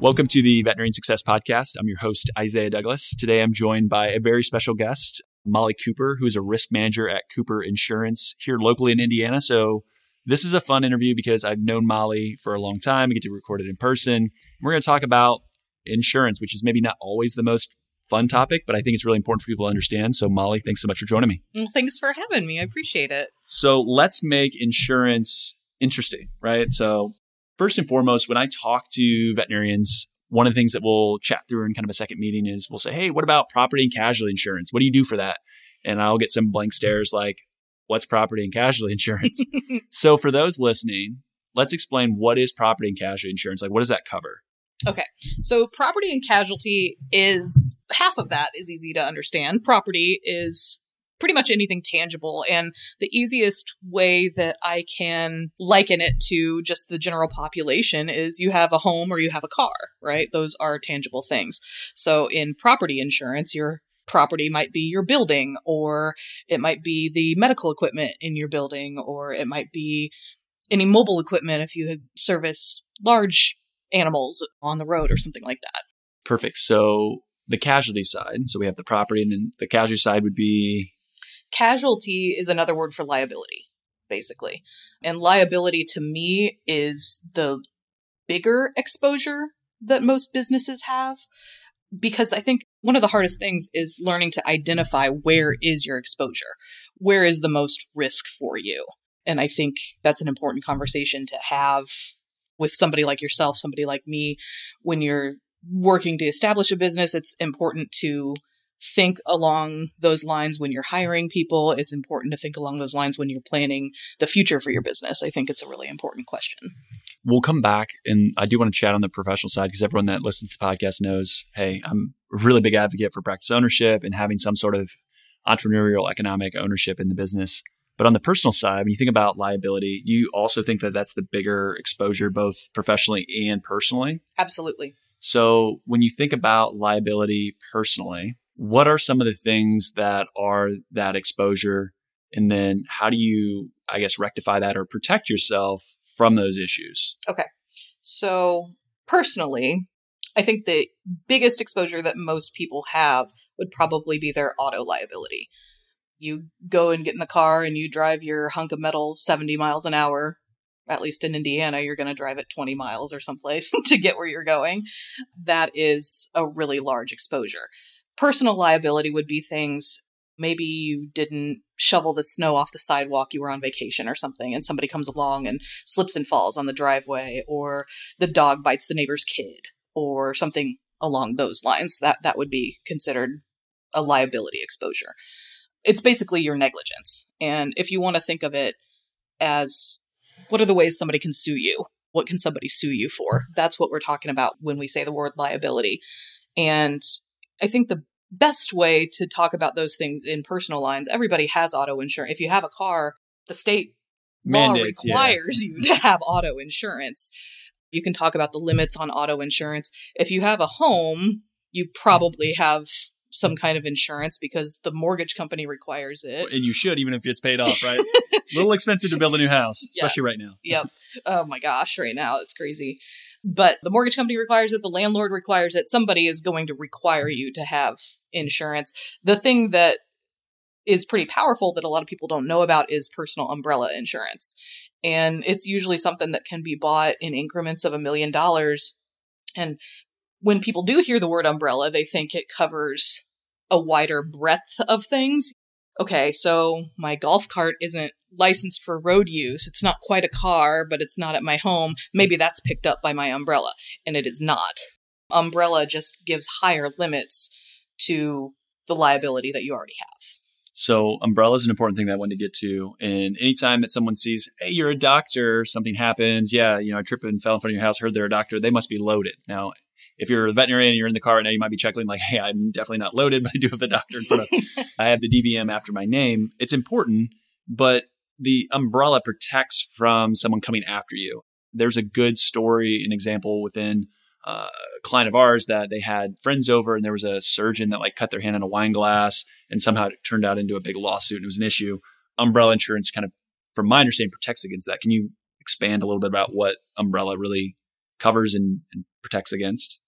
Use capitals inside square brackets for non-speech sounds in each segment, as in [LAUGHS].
Welcome to the Veterinary Success Podcast. I'm your host, Isaiah Douglas. Today I'm joined by a very special guest, Molly Cooper, who is a risk manager at Cooper Insurance here locally in Indiana. So this is a fun interview because I've known Molly for a long time. We get to record it in person. We're going to talk about insurance, which is maybe not always the most fun topic, but I think it's really important for people to understand. So, Molly, thanks so much for joining me. Well, thanks for having me. I appreciate it. So, let's make insurance interesting, right? So, first and foremost, when I talk to veterinarians, one of the things that we'll chat through in kind of a second meeting is we'll say, Hey, what about property and casualty insurance? What do you do for that? And I'll get some blank stares like, What's property and casualty [LAUGHS] insurance? [LAUGHS] so, for those listening, let's explain what is property and casualty insurance. Like, what does that cover? Okay. So property and casualty is half of that is easy to understand. Property is pretty much anything tangible. And the easiest way that I can liken it to just the general population is you have a home or you have a car, right? Those are tangible things. So in property insurance, your property might be your building, or it might be the medical equipment in your building, or it might be any mobile equipment if you service large animals on the road or something like that. Perfect. So the casualty side, so we have the property, and then the casualty side would be Casualty is another word for liability, basically. And liability to me is the bigger exposure that most businesses have. Because I think one of the hardest things is learning to identify where is your exposure? Where is the most risk for you? And I think that's an important conversation to have with somebody like yourself, somebody like me, when you're working to establish a business, it's important to think along those lines when you're hiring people. It's important to think along those lines when you're planning the future for your business. I think it's a really important question. We'll come back and I do want to chat on the professional side because everyone that listens to the podcast knows, hey, I'm a really big advocate for practice ownership and having some sort of entrepreneurial economic ownership in the business. But on the personal side, when you think about liability, you also think that that's the bigger exposure, both professionally and personally. Absolutely. So when you think about liability personally, what are some of the things that are that exposure? And then how do you, I guess, rectify that or protect yourself from those issues? Okay. So personally, I think the biggest exposure that most people have would probably be their auto liability. You go and get in the car and you drive your hunk of metal 70 miles an hour. At least in Indiana, you're going to drive it 20 miles or someplace [LAUGHS] to get where you're going. That is a really large exposure. Personal liability would be things maybe you didn't shovel the snow off the sidewalk you were on vacation or something and somebody comes along and slips and falls on the driveway or the dog bites the neighbor's kid or something along those lines. That that would be considered a liability exposure. It's basically your negligence. And if you want to think of it as what are the ways somebody can sue you? What can somebody sue you for? That's what we're talking about when we say the word liability. And i think the best way to talk about those things in personal lines. Everybody has auto insurance. If you have a car, the state Mandates, law requires yeah. you to have auto insurance. You can talk about the limits on auto insurance. If you have a home, you probably have some kind of insurance because the mortgage company requires it. And you should, even if it's paid off, right? a [LAUGHS] little expensive to build a new house, especially yeah. right now. yep. Oh my gosh, right now. It's crazy. But the mortgage company requires it, the landlord requires it. Somebody is going to require you to have insurance. The thing that is pretty powerful that a lot of people don't know about is personal umbrella insurance. And it's usually something that can be bought in increments of a million dollars. And when people do hear the word umbrella, they think it covers a wider breadth of things. Okay, so my golf cart isn't licensed for road use. It's not quite a car, but it's not at my home. Maybe that's picked up by my umbrella, and it is not. Umbrella just gives higher limits to the liability that you already have. So umbrella is an important thing that I wanted to get to. And anytime that someone sees, hey, you're a doctor, something happened. yeah, you know, I tripped and fell in front of your house, heard they're a doctor, they must be loaded. Now, if you're a veterinarian and you're in the car right now, you might be chuckling like, hey, I'm definitely not loaded, [LAUGHS] but I do have the doctor in front of [LAUGHS] I have the DVM after my name. It's important, but the umbrella protects from someone coming after you. There's a good story, an example within uh, a client of ours that they had friends over and there was a surgeon that like cut their hand on a wine glass and somehow it turned out into a big lawsuit and it was an issue. Umbrella insurance kind of, from my understanding, protects against that. Can you expand a little bit about what umbrella really covers and, and protects against.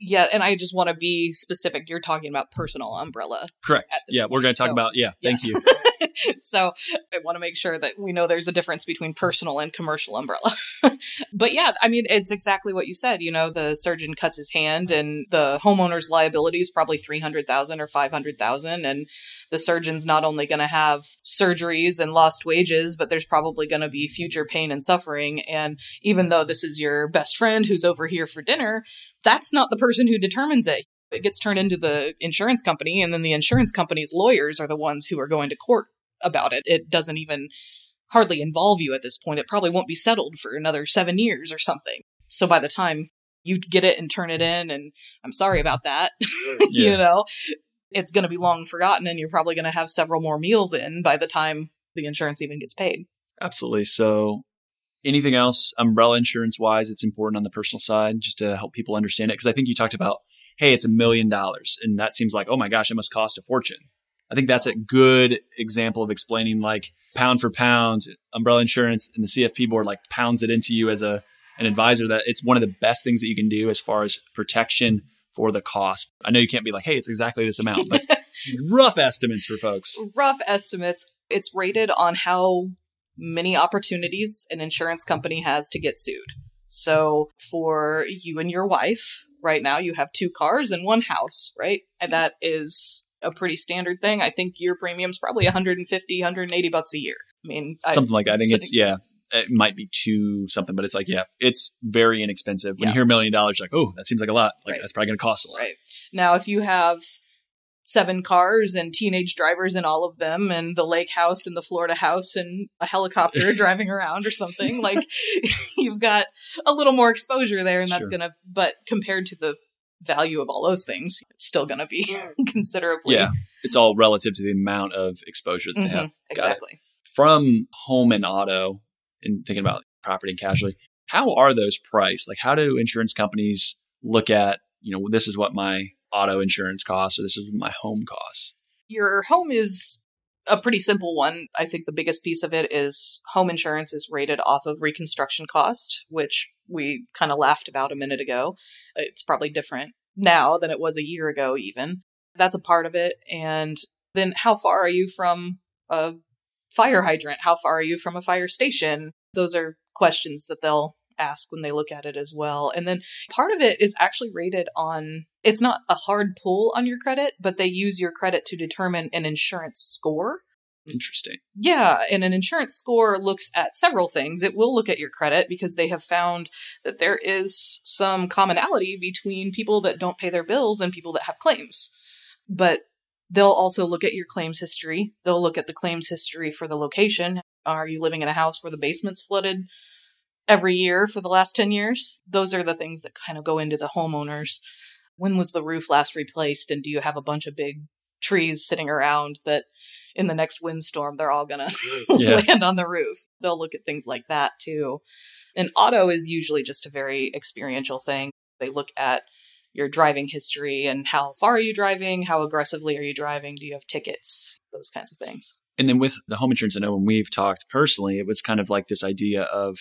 Yeah, and I just want to be specific. You're talking about personal umbrella. Correct. Yeah, we're going to talk so- about. Yeah, thank Yes. you. [LAUGHS] [LAUGHS] so I want to make sure that we know there's a difference between personal and commercial umbrella. [LAUGHS] but yeah, I mean, it's exactly what you said. You know, the surgeon cuts his hand, and the homeowner's liability is probably three hundred thousand or five hundred thousand, and the surgeon's not only going to have surgeries and lost wages, but there's probably going to be future pain and suffering. And even though this is your best friend who's over here for dinner, that's not the person who determines it. It gets turned into the insurance company, and then the insurance company's lawyers are the ones who are going to court about it. It doesn't even hardly involve you at this point. It probably won't be settled for another seven years or something. So by the time you get it and turn it in, and I'm sorry about that, [LAUGHS] Yeah. you know, it's going to be long forgotten, and you're probably going to have several more meals in by the time the insurance even gets paid. Absolutely. So, anything else umbrella insurance wise it's important on the personal side just to help people understand it? Because I think you talked about, hey, it's a million dollars. And that seems like, oh my gosh, it must cost a fortune. I think that's a good example of explaining like pound for pound umbrella insurance and the CFP board like pounds it into you as a an advisor that it's one of the best things that you can do as far as protection for the cost. I know you can't be like, hey, it's exactly this amount, but [LAUGHS] rough estimates for folks. rough estimates. It's rated on how many opportunities an insurance company has to get sued. So for you and your wife, right now you have two cars and one house, right? And that is a pretty standard thing. I think your premium's probably 150, 180 bucks a year. I mean, I- something like that. I think it's yeah, it might be two something, but it's like yeah, it's very inexpensive. When Yeah. you hear a million dollars, you're like oh, that seems like a lot. Like Right. that's probably going to cost a lot. Right. Now, if you have seven cars and teenage drivers in all of them, and the lake house and the Florida house and a helicopter [LAUGHS] driving around or something, like [LAUGHS] you've got a little more exposure there, and that's Sure. gonna. But compared to the value of all those things, it's still gonna be [LAUGHS] considerably. Yeah, it's all relative to the amount of exposure that they Mhm, have. Got it. exactly. From home and auto, and thinking about property and casualty, how are those priced? Like, how do insurance companies look at you know this is what my auto insurance costs or this is my home costs? Your home is a pretty simple one. I think the biggest piece of it is home insurance is rated off of reconstruction cost, which we kind of laughed about a minute ago. It's probably different now than it was a year ago, even. That's a part of it. And then how far are you from a fire hydrant? How far are you from a fire station? Those are questions that they'll ask when they look at it as well. And then part of it is actually rated on it's not a hard pull on your credit, but they use your credit to determine an insurance score. Interesting. Yeah, and an insurance score looks at several things. It will look at your credit because they have found that there is some commonality between people that don't pay their bills and people that have claims. But they'll also look at your claims history. They'll look at the claims history for the location. Are you living in a house where the basement's flooded every year for the last 10 years? Those are the things that kind of go into the homeowners. When was the roof last replaced? And do you have a bunch of big trees sitting around that in the next windstorm they're all gonna [LAUGHS] Yeah. land on the roof. They'll look at things like that too. And auto is usually just a very experiential thing. They look at your driving history and how far are you driving, how aggressively are you driving, do you have tickets, those kinds of things. And then with the home insurance, I know when we've talked personally, it was kind of like this idea of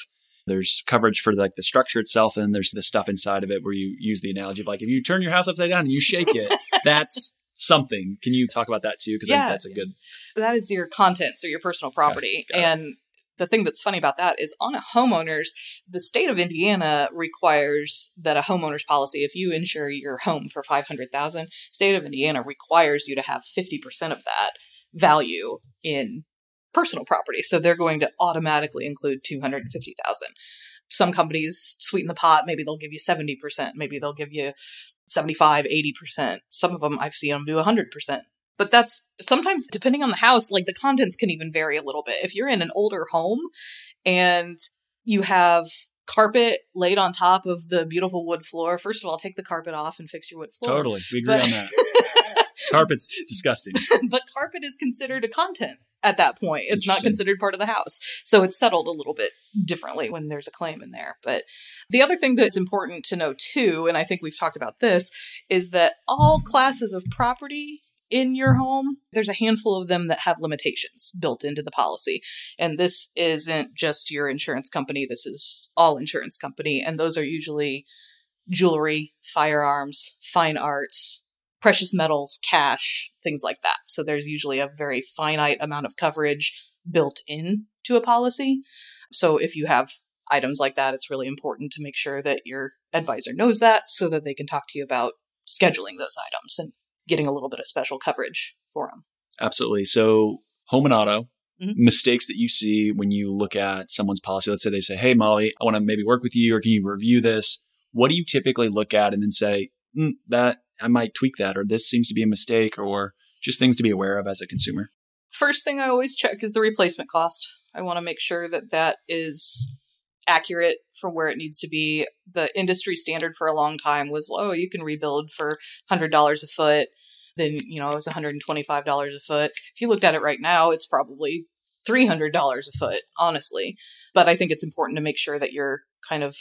there's coverage for like the structure itself, and there's the stuff inside of it where you use the analogy of like if you turn your house upside down and you shake it, [LAUGHS] that's something. Can you talk about that too? Because I Yeah. think that's a good. That is your contents or your personal property. got it. and the thing that's funny about that is on a homeowner's, the state of Indiana requires that a homeowner's policy, if you insure your home for 500,000, state of Indiana requires you to have 50% of that value in personal property. So they're going to automatically include 250,000. Some companies sweeten the pot, maybe they'll give you 70%, maybe they'll give you 75, 80%. Some of them I've seen them do 100%. But that's sometimes depending on the house, like the contents can even vary a little bit. If you're in an older home and you have carpet laid on top of the beautiful wood floor, first of all, take the carpet off and fix your wood floor. Totally, we agree But- on that. [LAUGHS] Carpet's disgusting. but carpet is considered a content at that point. It's not considered part of the house. So it's settled a little bit differently when there's a claim in there. But the other thing that's important to know too, and I think we've talked about this, is that all classes of property in your home, there's a handful of them that have limitations built into the policy. And this isn't just your insurance company, this is all insurance company. And those are usually jewelry, firearms, fine arts, precious metals, cash, things like that. So there's usually a very finite amount of coverage built in to a policy. So if you have items like that, it's really important to make sure that your advisor knows that so that they can talk to you about scheduling those items and getting a little bit of special coverage for them. Absolutely. So, home and auto, mm-hmm. mistakes that you see when you look at someone's policy. Let's say they say, Hey, Molly, I want to maybe work with you or can you review this? What do you typically look at and then say, mm, that I might tweak that or this seems to be a mistake or just things to be aware of as a consumer? First thing I always check is the replacement cost. I want to make sure that that is accurate for where it needs to be. The industry standard for a long time was, oh, you can rebuild for $100 a foot. Then, you know, it was $125 a foot. If you looked at it right now, it's probably $300 a foot, honestly. But I think it's important to make sure that you're kind of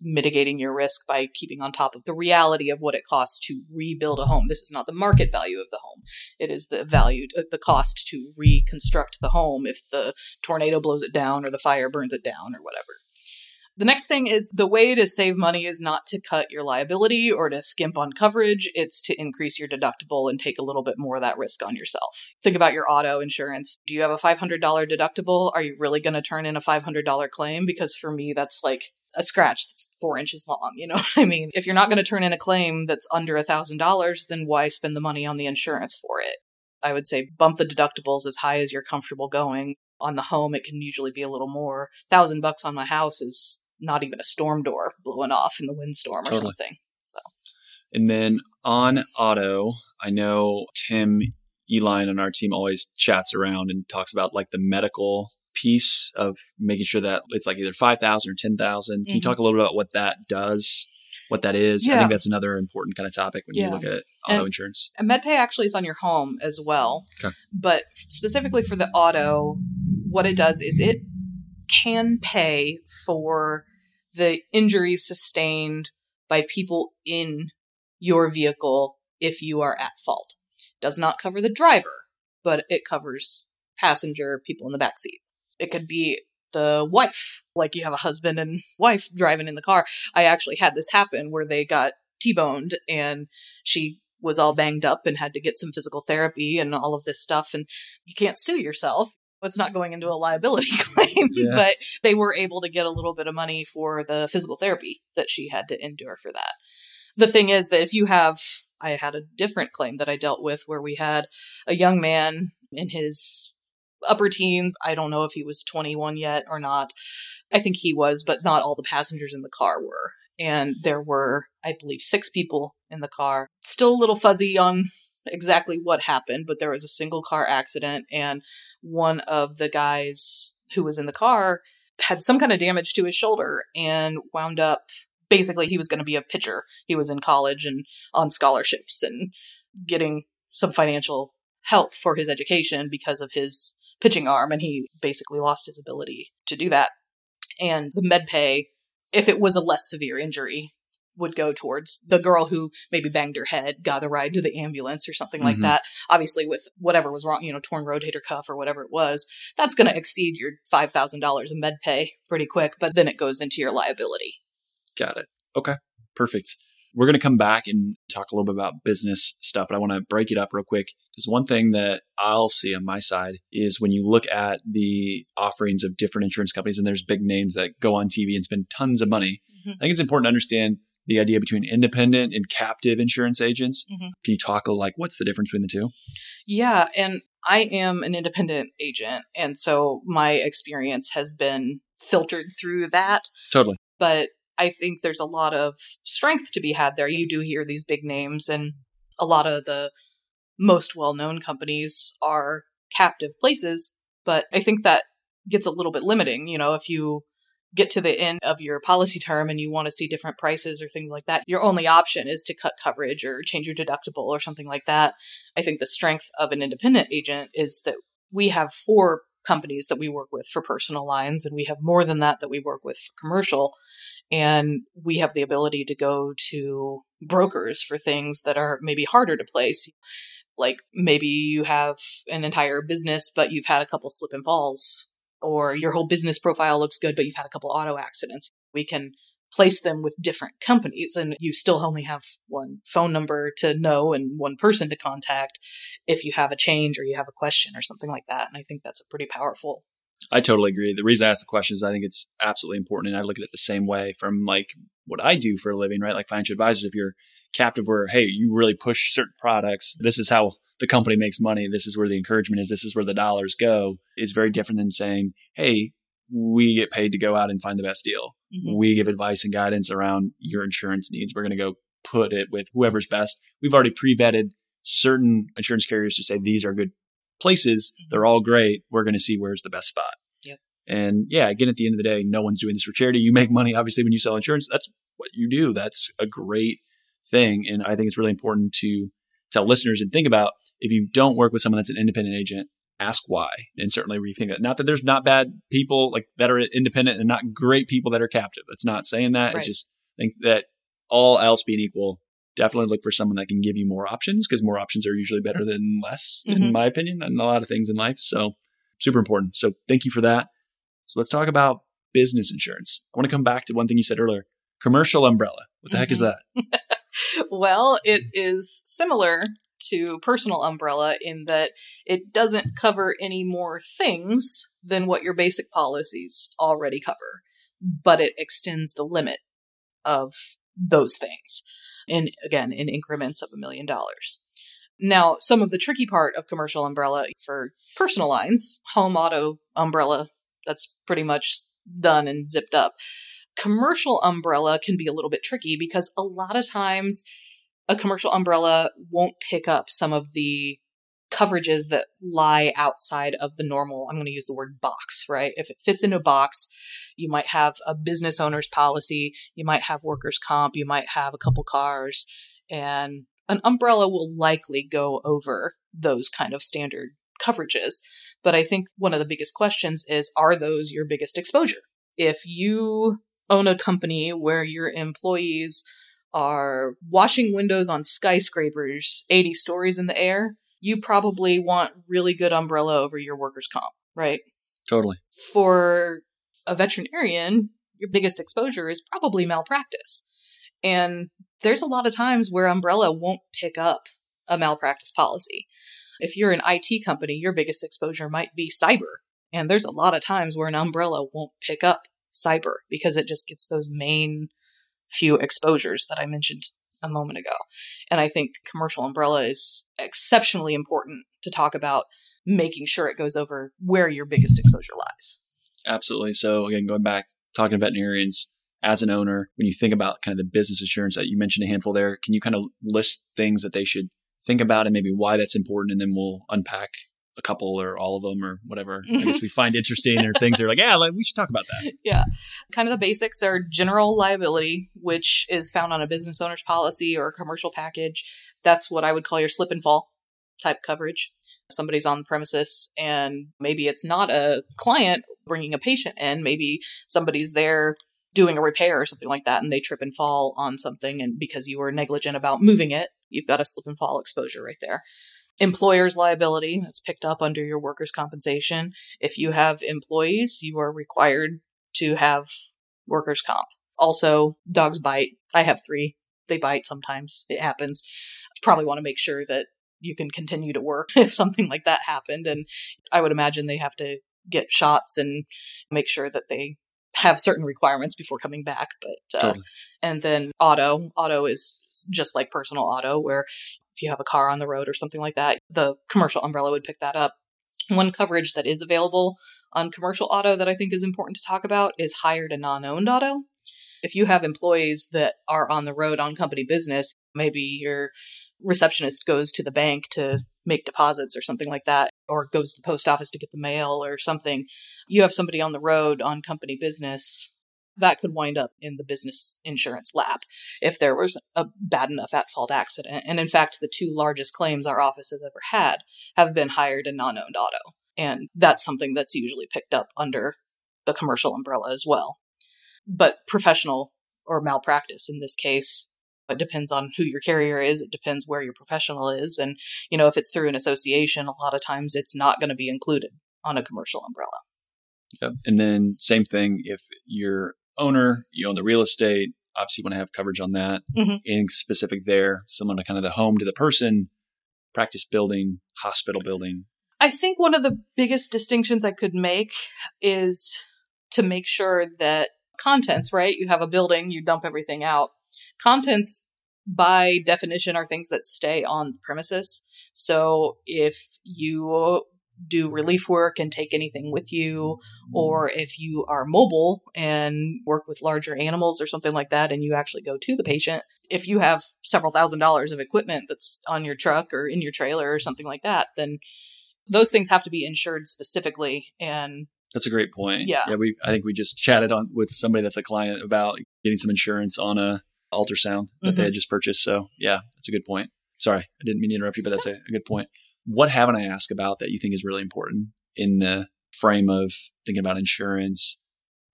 mitigating your risk by keeping on top of the reality of what it costs to rebuild a home. This is not the market value of the home. It is the value, uh, the cost to reconstruct the home if the tornado blows it down or the fire burns it down or whatever. The next thing is the way to save money is not to cut your liability or to skimp on coverage. It's to increase your deductible and take a little bit more of that risk on yourself. Think about your auto insurance. Do you have a $500 deductible? Are you really going to turn in a $500 claim? Because for me, that's like a scratch that's four inches long. You know [LAUGHS] what I mean? If you're not going to turn in a claim that's under a thousand dollars, then why spend the money on the insurance for it? I would say bump the deductibles as high as you're comfortable going. On the home, it can usually be a little more. Thousand bucks on my house is not even a storm door blowing off in the windstorm or totally. something. So, and then on auto, I know Tim Eline on our team always chats around and talks about like the medical piece of making sure that it's like either 5,000 or 10,000. Can mm-hmm. you talk a little bit about what that does? What that is? Yeah. I think that's another important kind of topic when yeah. you look at auto and, insurance. And MedPay actually is on your home as well. Okay. But specifically for the auto, what it does is it can pay for the injuries sustained by people in your vehicle if you are at fault. Does not cover the driver, but it covers passenger, people in the back seat. It could be the wife, like you have a husband and wife driving in the car. I actually had this happen where they got T-boned and she was all banged up and had to get some physical therapy and all of this stuff. And you can't sue yourself. It's not going into a liability [LAUGHS] claim, yeah. but they were able to get a little bit of money for the physical therapy that she had to endure for that. The thing is that if you have, I had a different claim that I dealt with where we had a young man in his upper teens. I don't know if he was 21 yet or not. I think he was, but not all the passengers in the car were. And there were, I believe, six people in the car. Still a little fuzzy on exactly what happened, but there was a single car accident, and one of the guys who was in the car had some kind of damage to his shoulder and wound up basically he was going to be a pitcher. He was in college and on scholarships and getting some financial help for his education because of his pitching arm, and he basically lost his ability to do that. And the med pay, if it was a less severe injury, would go towards the girl who maybe banged her head, got a ride to the ambulance or something mm-hmm. like that. Obviously, with whatever was wrong, you know, torn rotator cuff or whatever it was, that's going to exceed your $5,000 of med pay pretty quick, but then it goes into your liability. Got it. Okay. Perfect. We're going to come back and talk a little bit about business stuff, but I want to break it up real quick because one thing that I'll see on my side is when you look at the offerings of different insurance companies and there's big names that go on TV and spend tons of money, mm-hmm. I think it's important to understand the idea between independent and captive insurance agents. Mm-hmm. Can you talk like what's the difference between the two? Yeah, and I am an independent agent, and so my experience has been filtered through that. Totally. But I think there's a lot of strength to be had there. You do hear these big names, and a lot of the most well known companies are captive places. But I think that gets a little bit limiting. You know, if you get to the end of your policy term and you want to see different prices or things like that, your only option is to cut coverage or change your deductible or something like that. I think the strength of an independent agent is that we have four companies that we work with for personal lines and we have more than that that we work with for commercial and we have the ability to go to brokers for things that are maybe harder to place Like maybe you have an entire business, but you've had a couple slip and falls, or your whole business profile looks good, but you've had a couple auto accidents. We can place them with different companies and you still only have one phone number to know and one person to contact if you have a change or you have a question or something like that. And I think that's a pretty powerful. I totally agree. The reason I ask the question is I think it's absolutely important. And I look at it the same way from like what I do for a living, right? Like financial advisors, if you're captive where, hey, you really push certain products, this is how the company makes money, this is where the encouragement is, this is where the dollars go, is very different than saying, hey, we get paid to go out and find the best deal. Mm-hmm. We give advice and guidance around your insurance needs. We're going to go put it with whoever's best. We've already pre vetted certain insurance carriers to say these are good places. Mm-hmm. They're all great. We're going to see where's the best spot. Yep. And yeah, again, at the end of the day, no one's doing this for charity. You make money, obviously, when you sell insurance. That's what you do. That's a great thing. And I think it's really important to tell listeners and think about if you don't work with someone that's an independent agent, ask why and certainly rethink that. Not that there's not bad people like that are independent and not great people that are captive. That's not saying that. Right. It's just think that all else being equal, definitely look for someone that can give you more options because more options are usually better than less, mm-hmm. in my opinion, and a lot of things in life. So super important. So thank you for that. So let's talk about business insurance. I want to come back to one thing you said earlier. Commercial umbrella. What the mm-hmm. heck is mm-hmm. that? [LAUGHS] well, it is similar to personal umbrella in that it doesn't cover any more things than what your basic policies already cover, but it extends the limit of those things. And again, in increments of a million dollars. Now, some of the tricky part of commercial umbrella for personal lines, home auto umbrella, that's pretty much done and zipped up. Commercial umbrella can be a little bit tricky because a lot of times a commercial umbrella won't pick up some of the coverages that lie outside of the normal i'm going to use the word box right if it fits into a box you might have a business owner's policy you might have workers comp you might have a couple cars and an umbrella will likely go over those kind of standard coverages but i think one of the biggest questions is are those your biggest exposure if you own a company where your employees are washing windows on skyscrapers 80 stories in the air, you probably want really good umbrella over your workers' comp, right? Totally. For a veterinarian, your biggest exposure is probably malpractice. And there's a lot of times where umbrella won't pick up a malpractice policy. If you're an IT company, your biggest exposure might be cyber. And there's a lot of times where an umbrella won't pick up cyber because it just gets those main few exposures that I mentioned a moment ago. And I think commercial umbrella is exceptionally important to talk about making sure it goes over where your biggest exposure lies. Absolutely. So again, going back, talking to veterinarians as an owner, when you think about kind of the business insurance that you mentioned a handful there, can you kind of list things that they should think about and maybe why that's important? And then we'll unpack a couple or all of them or whatever I guess we find interesting or things that are like, yeah, like, we should talk about that. [LAUGHS] Yeah. Kind of the basics are general liability, which is found on a business owner's policy or a commercial package. That's what I would call your slip and fall type coverage. Somebody's on the premises and maybe it's not a client bringing a patient in. Maybe somebody's there doing a repair or something like that and they trip and fall on something and because you were negligent about moving it, you've got a slip and fall exposure right there employer's liability that's picked up under your workers' compensation. If you have employees, you are required to have workers' comp. Also, dogs bite. I have three. They bite sometimes. It happens. Probably want to make sure that you can continue to work [LAUGHS] if something like that happened. And I would imagine they have to get shots and make sure that they have certain requirements before coming back. But, uh, totally. and then auto, auto is just like personal auto where if you have a car on the road or something like that, the commercial umbrella would pick that up. One coverage that is available on commercial auto that I think is important to talk about is hired and non owned auto. If you have employees that are on the road on company business, maybe your receptionist goes to the bank to make deposits or something like that, or goes to the post office to get the mail or something. You have somebody on the road on company business that could wind up in the business insurance lap if there was a bad enough at fault accident. And in fact, the two largest claims our office has ever had have been hired and non owned auto. And that's something that's usually picked up under the commercial umbrella as well. But professional or malpractice in this case, It depends on who your carrier is. It depends where your professional is. And, you know, if it's through an association, a lot of times it's not going to be included on a commercial umbrella. Yep. And then same thing if you're owner, you own the real estate, obviously you want to have coverage on that. Mhm. Anything specific there, someone to kind of the home to the person, practice building, hospital building. I think one of the biggest distinctions I could make is to make sure that contents, right? You have a building, you dump everything out. Contents, by definition, are things that stay on the premises. So if you do relief work and take anything with you, or mm. if you are mobile and work with larger animals or something like that, and you actually go to the patient, if you have several thousand dollars of equipment that's on your truck or in your trailer or something like that, then those things have to be insured specifically. And That's a great point. Yeah. Yeah. We, I think we just chatted on with somebody that's a client about getting some insurance on a ultrasound that they Mhm. had just purchased. So yeah, that's a good point. Sorry, I didn't mean to interrupt you, but that's a, a good point. What haven't I asked about that you think is really important in the frame of thinking about insurance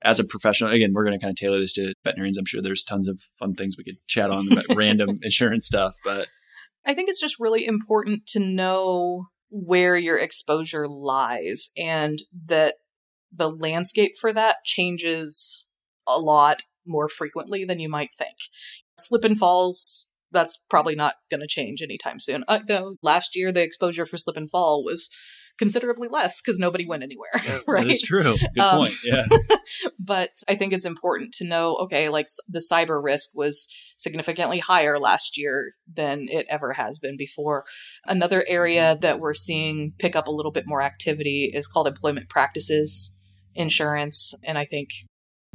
as a professional? Again, we're going to kind of tailor this to veterinarians. I'm sure there's tons of fun things we could chat on about [LAUGHS] random insurance stuff, but I think it's just really important to know where your exposure lies and that the landscape for that changes a lot more frequently than you might think. Slip and falls, that's probably not going to change anytime soon. Uh, though last year, the exposure for slip and fall was considerably less because nobody went anywhere, [LAUGHS] right? that is true. Good Um, point. Yeah. [LAUGHS] but I think it's important to know okay, like the cyber risk was significantly higher last year than it ever has been before. Another area that we're seeing pick up a little bit more activity is called employment practices insurance. And I think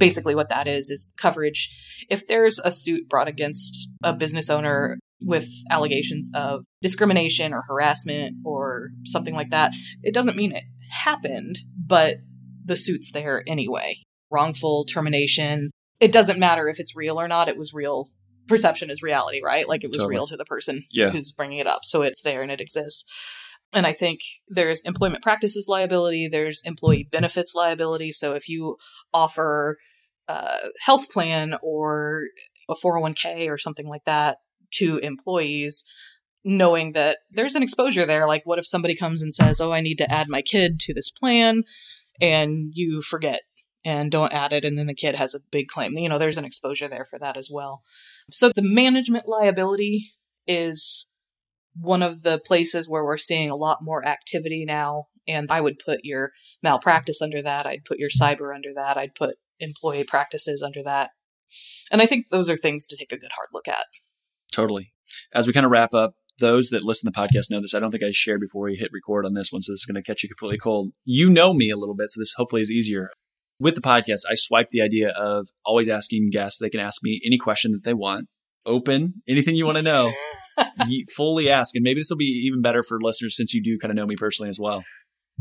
basically what that is is coverage. If there's a suit brought against a business owner with allegations of discrimination or harassment or something like that, it doesn't mean it happened, but the suit's there anyway. Wrongful termination. It doesn't matter if it's real or not. It was real. Perception is reality, right? Like it was Totally. real to the person Yeah. who's bringing it up. So it's there and it exists. And I think there's employment practices liability, there's employee benefits liability. So if you offer a health plan or a 401k or something like that to mm-hmm. employees, knowing that there's an exposure there. Like, what if somebody comes and says, Oh, I need to add my kid to this plan, and you forget and don't add it, and then the kid has a big claim? You know, there's an exposure there for that as well. So the management liability is one of the places where we're seeing a lot more activity now. And I would put your malpractice under that. I'd put your cyber under that. I'd put employee practices under that. And I think those are things to take a good hard look at. Totally. As we kind of wrap up, those that listen to the podcast know this. I don't think I shared before we hit record on this one, so this is going to catch you completely cold. You know me a little bit, so this hopefully is easier. With the podcast, I swiped the idea of always asking guests they can ask me any question that they want. Open anything you want to know, [LAUGHS] fully ask. And maybe this will be even better for listeners since you do kind of know me personally as well.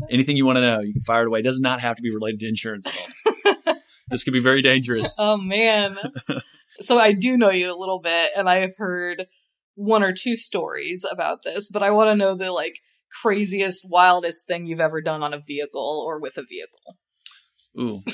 Anything you want to know, you can fire it away. It does not have to be related to insurance at all. This could be very dangerous. Oh man. [LAUGHS] so I do know you a little bit and I have heard one or two stories about this, but I want to know the like craziest wildest thing you've ever done on a vehicle or with a vehicle Ooh. [LAUGHS]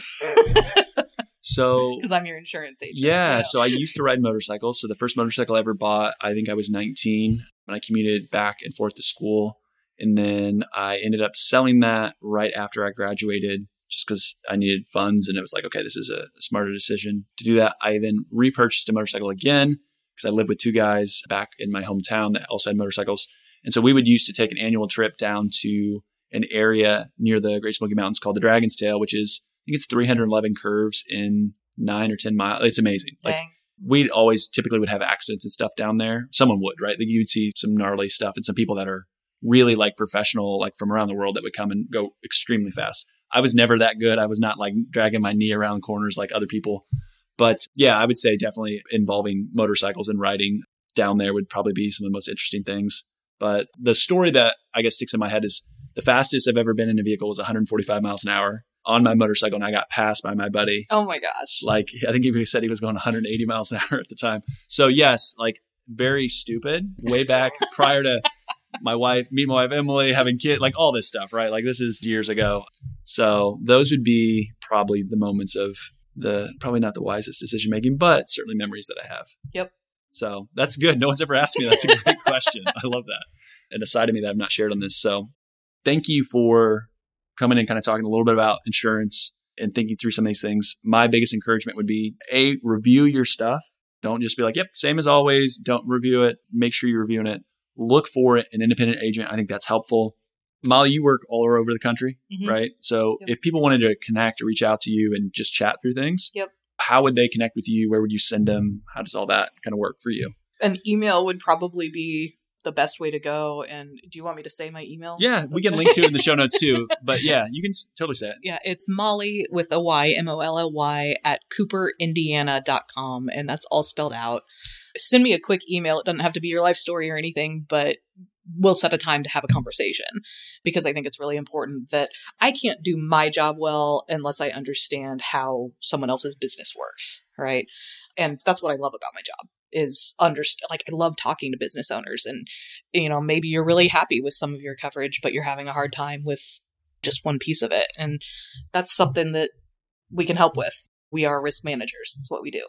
So because I'm your insurance agent. Yeah, know. so I used to ride motorcycles. So the first motorcycle I ever bought, I think I was 19 when I commuted back and forth to school. And then I ended up selling that right after I graduated just because I needed funds. And it was like, okay, this is a, smarter decision to do that. I then repurchased a motorcycle again because I lived with two guys back in my hometown that also had motorcycles. And so we would used to take an annual trip down to an area near the Great Smoky Mountains called the Dragon's Tail, which is, I think it's 311 curves in nine or 10 miles. It's amazing. Like Dang. we always typically would have accidents and stuff down there. Someone would, right? Like you'd see some gnarly stuff and some people that are really like professional, like from around the world that would come and go extremely fast. I was never that good. I was not like dragging my knee around corners like other people. But yeah, I would say definitely involving motorcycles and riding down there would probably be some of the most interesting things. But the story that I guess sticks in my head is the fastest I've ever been in a vehicle was 145 miles an hour on my motorcycle, and I got passed by my buddy Oh my gosh. like I think he said he was going 180 miles an hour at the time. So yes, like very stupid. Way back prior to my wife, meet my wife Emily, having kid, like all this stuff, right? Like this is years ago. So those would be probably the moments of the probably not the wisest decision making, but certainly memories that I have. Yep. So that's good. No one's ever asked me. That's a great [LAUGHS] question. I love that. And a side of me that I've not shared on this. So thank you for coming and kind of talking a little bit about insurance and thinking through some of these things. My biggest encouragement would be a review your stuff. Don't just be like, yep, same as always. Don't review it. Make sure you're reviewing it. Look for it, an independent agent. I think that's helpful. Molly, you work all over the country, Mhm. right? So Yep. if people wanted to connect or reach out to you and just chat through things, Yep. how would they connect with you? Where would you send them? How does all that kind of work for you? An email would probably be the best way to go. And do you want me to say my email? Yeah, we can link to it in the show [LAUGHS] notes too. But yeah, you can totally say it. Yeah, it's Molly with a Y, M O L L Y, at cooperindiana.com. And that's all spelled out. Send me a quick email. It doesn't have to be your life story or anything, but we'll set a time to have a conversation because I think it's really important that I can't do my job well unless I understand how someone else's business works, right? And that's what I love about my job is understand like I love talking to business owners and you know maybe you're really happy with some of your coverage but you're having a hard time with just one piece of it and that's something that we can help with. We are risk managers. That's what we do.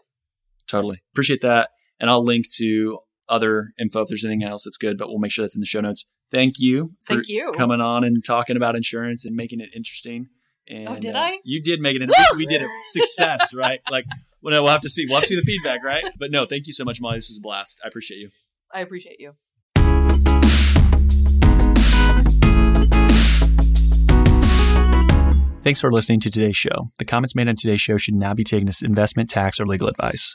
Totally. Appreciate that. And I'll link to other info if there's anything else that's good, but we'll make sure that's in the show notes. Thank you for Thank you. coming on and talking about insurance and making it interesting. And, Oh, did uh, I? You did make it. Interesting. we did it. Success, right? Like, well, no, we'll have to see. We'll have to see the feedback, right? But no, thank you so much, Molly. This was a blast. I appreciate you. I appreciate you. Thanks for listening to today's show. The comments made on today's show should not be taken as investment, tax, or legal advice.